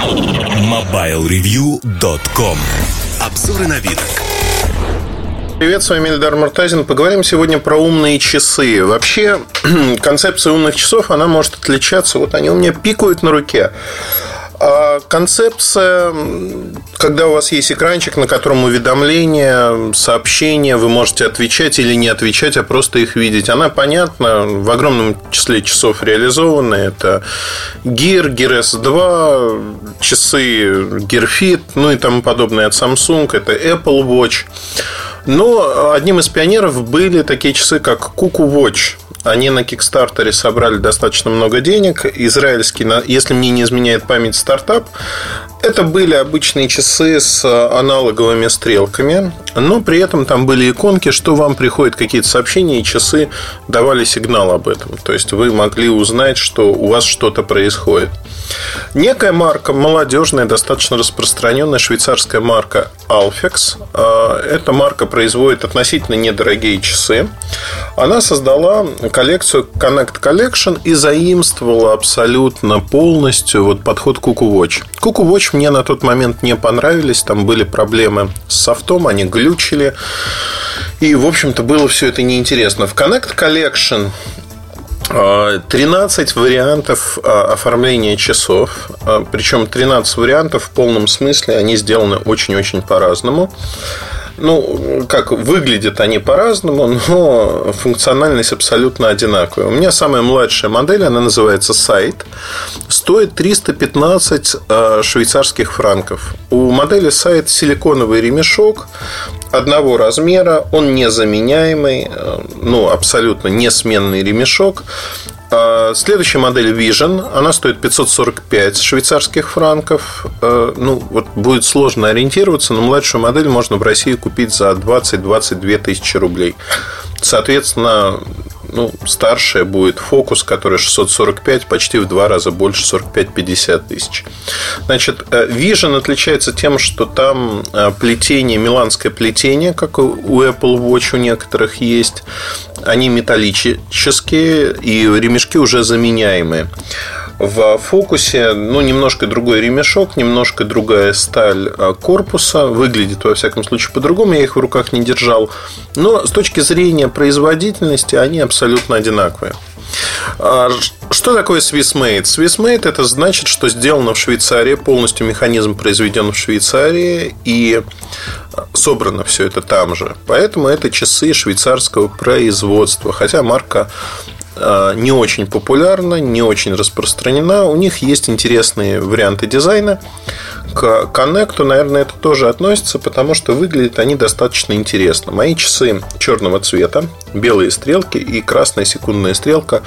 MobileReview.com Обзоры на вид. Привет, с вами Эльдар Муртазин. Поговорим сегодня про умные часы. Вообще, концепция умных часов, она может отличаться. Вот они у меня пикают на руке. А концепция, когда у вас есть экранчик, на котором уведомления, сообщения, вы можете отвечать или не отвечать, а просто их видеть, она понятна, в огромном числе часов реализована. Это Gear, Gear S2, часы Gear Fit, ну и тому подобное от Samsung, это Apple Watch. Но одним из пионеров были такие часы, как Cuckoo Watch – они на Кикстартере собрали достаточно много денег. Израильский, если мне не изменяет память, стартап. Это были обычные часы с аналоговыми стрелками, но при этом там были иконки, что вам приходят какие-то сообщения, и часы давали сигнал об этом. То есть вы могли узнать, что у вас что-то происходит. Некая марка, молодежная, достаточно распространенная швейцарская марка Alfex. А, эта марка производит относительно недорогие часы. Она создала коллекцию Connect Collection и заимствовала абсолютно полностью вот подход Cuckoo Watch. Cuckoo Watch мне на тот момент не понравились. Там были проблемы с софтом, они глючили. И, в общем-то, было все это неинтересно. В Connect Collection 13 вариантов а, оформления часов. А, Причем 13 вариантов в полном смысле они сделаны очень-очень по-разному. Ну, как выглядят они по-разному, но функциональность абсолютно одинаковая. У меня самая младшая модель, она называется Сайт, стоит 315 а, швейцарских франков. У модели Сайт силиконовый ремешок одного размера, он незаменяемый, э, ну, абсолютно несменный ремешок. А, следующая модель Vision, она стоит 545 швейцарских франков. Э, ну, вот будет сложно ориентироваться, но младшую модель можно в России купить за 20-22 тысячи рублей. Соответственно, ну, старшая будет фокус, который 645, почти в два раза больше, 45-50 тысяч. Значит, э, Vision отличается тем, что там э, плетение, миланское плетение, как у Apple Watch у некоторых есть. Они металлические, и ремешки уже заменяемые. В фокусе, ну, немножко другой ремешок, немножко другая сталь а, корпуса. Выглядит, во всяком случае, по-другому. Я их в руках не держал. Но с точки зрения производительности они абсолютно одинаковые. А, что такое Swissmade? Swissmade это значит, что сделано в Швейцарии, полностью механизм произведен в Швейцарии и собрано все это там же. Поэтому это часы швейцарского производства. Хотя марка не очень популярна, не очень распространена. У них есть интересные варианты дизайна. К Connect, наверное, это тоже относится, потому что выглядят они достаточно интересно. Мои часы черного цвета, белые стрелки и красная секундная стрелка,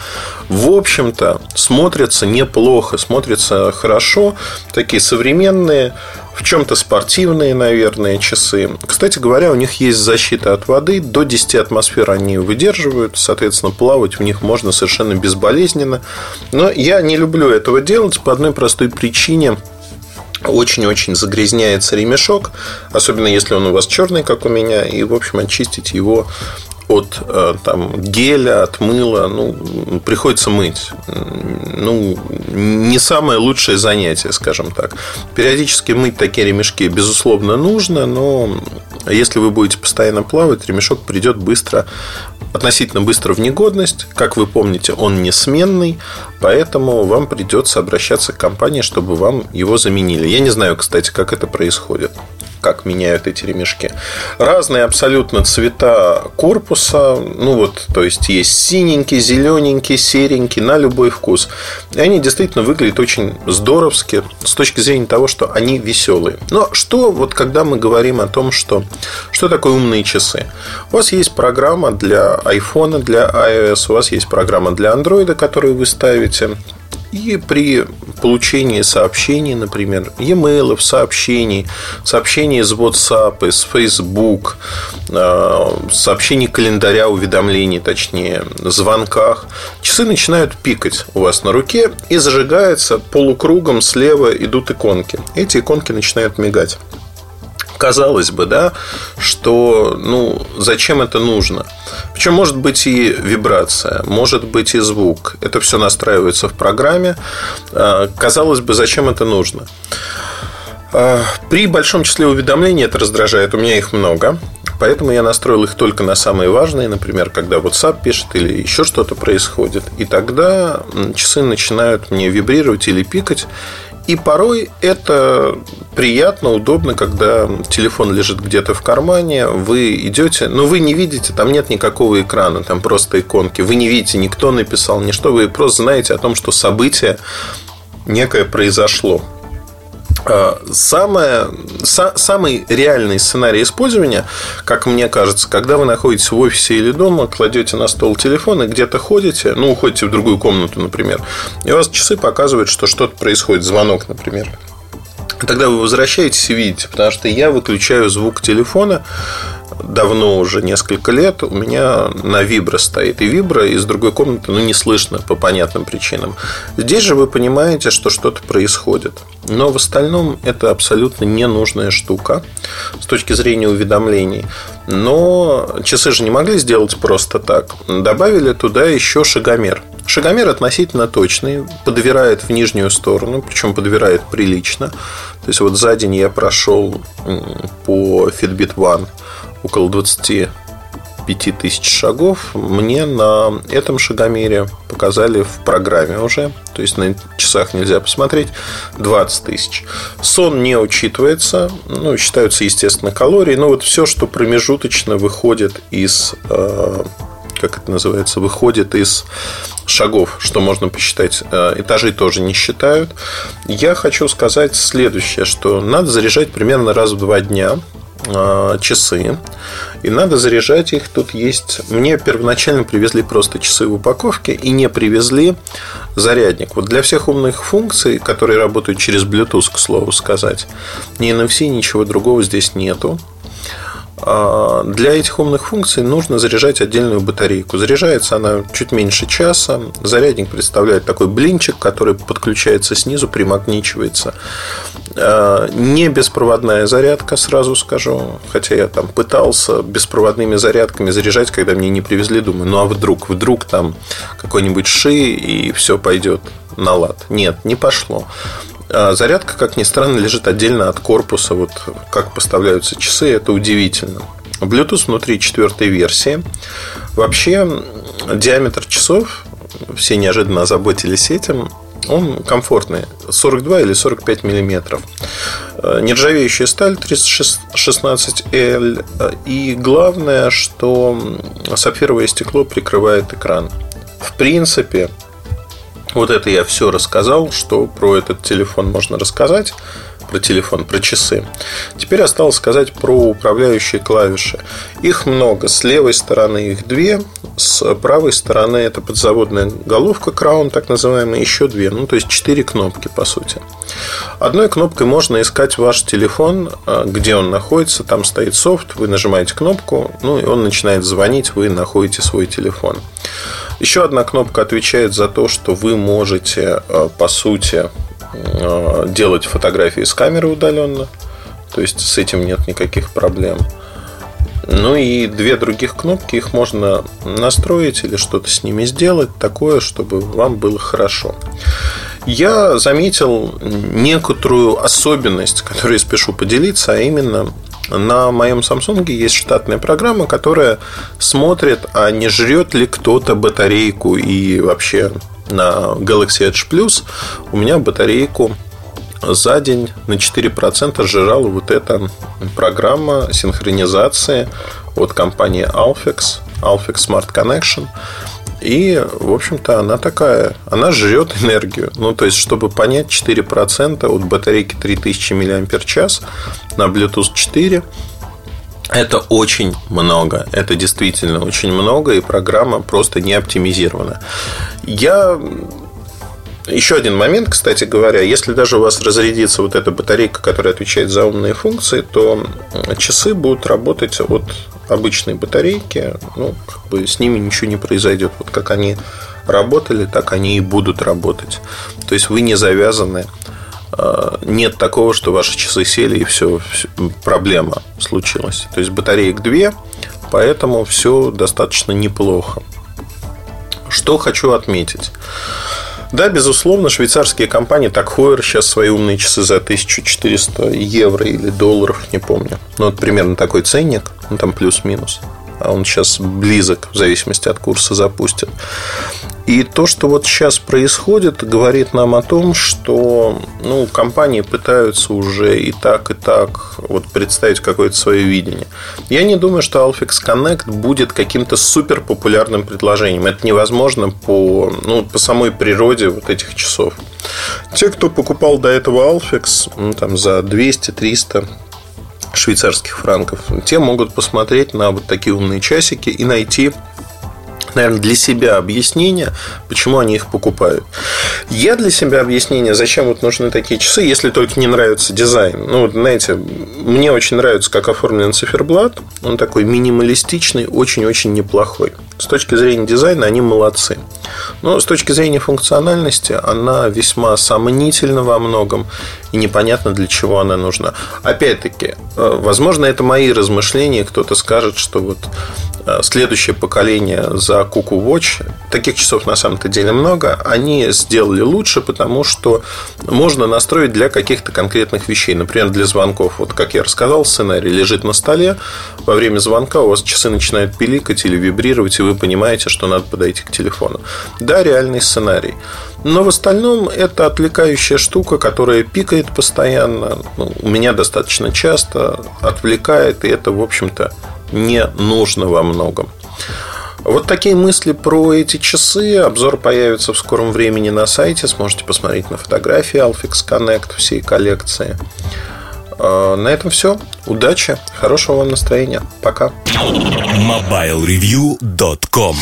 в общем-то, смотрятся неплохо, смотрятся хорошо, такие современные, в чем-то спортивные, наверное, часы. Кстати говоря, у них есть защита от воды. До 10 атмосфер они выдерживают. Соответственно, плавать в них можно совершенно безболезненно. Но я не люблю этого делать по одной простой причине очень-очень загрязняется ремешок, особенно если он у вас черный, как у меня, и, в общем, очистить его от э, там, геля, от мыла, ну, приходится мыть. Ну, не самое лучшее занятие, скажем так. Периодически мыть такие ремешки, безусловно, нужно, но если вы будете постоянно плавать, ремешок придет быстро, относительно быстро в негодность. Как вы помните, он не сменный, поэтому вам придется обращаться к компании, чтобы вам его заменили. Я не знаю, кстати, как это происходит как меняют эти ремешки. Разные абсолютно цвета корпуса. Ну вот, то есть есть синенький, зелененький, серенький, на любой вкус. И они действительно выглядят очень здоровски с точки зрения того, что они веселые. Но что вот когда мы говорим о том, что, что такое умные часы? У вас есть программа для iPhone, для iOS, у вас есть программа для Android, которую вы ставите. И при получении сообщений, например, e-mail, сообщений, сообщений из WhatsApp, из Facebook, э, сообщений календаря, уведомлений, точнее, звонках, часы начинают пикать у вас на руке и зажигается полукругом слева идут иконки. Эти иконки начинают мигать. Казалось бы, да, что, ну, зачем это нужно? Причем может быть и вибрация, может быть и звук. Это все настраивается в программе. А, казалось бы, зачем это нужно? А, при большом числе уведомлений это раздражает. У меня их много. Поэтому я настроил их только на самые важные, например, когда WhatsApp пишет или еще что-то происходит. И тогда часы начинают мне вибрировать или пикать. И порой это приятно, удобно, когда телефон лежит где-то в кармане, вы идете, но вы не видите, там нет никакого экрана, там просто иконки. Вы не видите, никто написал, ничто, вы просто знаете о том, что событие некое произошло. А, самое, са, самый реальный сценарий использования, как мне кажется, когда вы находитесь в офисе или дома, кладете на стол телефон и где-то ходите, ну, уходите в другую комнату, например, и у вас часы показывают, что что-то происходит, звонок, например. Тогда вы возвращаетесь и видите, потому что я выключаю звук телефона, давно уже несколько лет у меня на вибро стоит. И вибро из другой комнаты ну, не слышно по понятным причинам. Здесь же вы понимаете, что что-то происходит. Но в остальном это абсолютно ненужная штука с точки зрения уведомлений. Но часы же не могли сделать просто так. Добавили туда еще шагомер. Шагомер относительно точный, подвирает в нижнюю сторону, причем подвирает прилично. То есть вот за день я прошел по Fitbit One около 20 5000 шагов мне на этом шагомере показали в программе уже, то есть на часах нельзя посмотреть, 20 тысяч. Сон не учитывается, ну, считаются, естественно, калории, но вот все, что промежуточно выходит из э, как это называется, выходит из шагов, что можно посчитать. Э, этажи тоже не считают. Я хочу сказать следующее, что надо заряжать примерно раз в два дня часы. И надо заряжать их. Тут есть... Мне первоначально привезли просто часы в упаковке и не привезли зарядник. Вот для всех умных функций, которые работают через Bluetooth, к слову сказать, ни NFC, ничего другого здесь нету. А, для этих умных функций нужно заряжать отдельную батарейку. Заряжается она чуть меньше часа. Зарядник представляет такой блинчик, который подключается снизу, примагничивается. А, не беспроводная зарядка, сразу скажу. Хотя я там пытался беспроводными зарядками заряжать, когда мне не привезли. Думаю, ну а вдруг, вдруг там какой-нибудь ши и все пойдет на лад. Нет, не пошло. А зарядка, как ни странно, лежит отдельно от корпуса. Вот как поставляются часы, это удивительно. Bluetooth внутри четвертой версии. Вообще, диаметр часов, все неожиданно озаботились этим, он комфортный, 42 или 45 миллиметров. Нержавеющая сталь 316L. И главное, что сапфировое стекло прикрывает экран. В принципе, вот это я все рассказал, что про этот телефон можно рассказать про телефон, про часы. Теперь осталось сказать про управляющие клавиши. Их много. С левой стороны их две, с правой стороны это подзаводная головка Crown, так называемая, еще две. Ну, то есть четыре кнопки, по сути. Одной кнопкой можно искать ваш телефон, а, где он находится. Там стоит софт, вы нажимаете кнопку, ну и он начинает звонить, вы находите свой телефон. Еще одна кнопка отвечает за то, что вы можете, а, по сути, делать фотографии с камеры удаленно. То есть с этим нет никаких проблем. Ну и две других кнопки, их можно настроить или что-то с ними сделать такое, чтобы вам было хорошо. Я заметил некоторую особенность, которую я спешу поделиться, а именно на моем Samsung есть штатная программа, которая смотрит, а не жрет ли кто-то батарейку и вообще на Galaxy Edge Plus у меня батарейку за день на 4% сжирала вот эта программа синхронизации от компании Alfix, Alfix Smart Connection. И, в общем-то, она такая, она жрет энергию. Ну, то есть, чтобы понять, 4% от батарейки 3000 мАч на Bluetooth 4 это очень много. Это действительно очень много, и программа просто не оптимизирована. Я еще один момент, кстати говоря, если даже у вас разрядится вот эта батарейка, которая отвечает за умные функции, то часы будут работать от обычной батарейки, ну, как бы с ними ничего не произойдет. Вот как они работали, так они и будут работать. То есть вы не завязаны нет такого, что ваши часы сели и все, все проблема случилась. То есть батареек две, поэтому все достаточно неплохо. Что хочу отметить. Да, безусловно, швейцарские компании так Heuer сейчас свои умные часы за 1400 евро или долларов, не помню. Ну, вот примерно такой ценник, ну, там плюс-минус а он сейчас близок, в зависимости от курса запустят. И то, что вот сейчас происходит, говорит нам о том, что ну, компании пытаются уже и так, и так вот представить какое-то свое видение. Я не думаю, что Alfix Connect будет каким-то супер популярным предложением. Это невозможно по, ну, по самой природе вот этих часов. Те, кто покупал до этого Alfix ну, там, за 200-300 швейцарских франков, те могут посмотреть на вот такие умные часики и найти наверное, для себя объяснение, почему они их покупают. Я для себя объяснение, зачем вот нужны такие часы, если только не нравится дизайн. Ну, вот, знаете, мне очень нравится, как оформлен циферблат. Он такой минималистичный, очень-очень неплохой. С точки зрения дизайна они молодцы. Но с точки зрения функциональности она весьма сомнительна во многом и непонятно для чего она нужна. Опять-таки, э, возможно, это мои размышления. Кто-то скажет, что вот Э, следующее поколение за Cuckoo Watch, таких часов на самом-то деле много, они сделали лучше, потому что можно настроить для каких-то конкретных вещей. Например, для звонков. Вот как я рассказал, сценарий лежит на столе. Во время звонка у вас часы начинают пиликать или вибрировать, и вы понимаете, что надо подойти к телефону. Да, реальный сценарий. Но в остальном это отвлекающая штука, которая пикает постоянно. Ну, у меня достаточно часто отвлекает, и это, в общем-то, не нужно во многом. Вот такие мысли про эти часы. Обзор появится в скором времени на сайте. Сможете посмотреть на фотографии Alfix Connect всей коллекции. А, на этом все. Удачи, хорошего вам настроения. Пока. MobileReview.com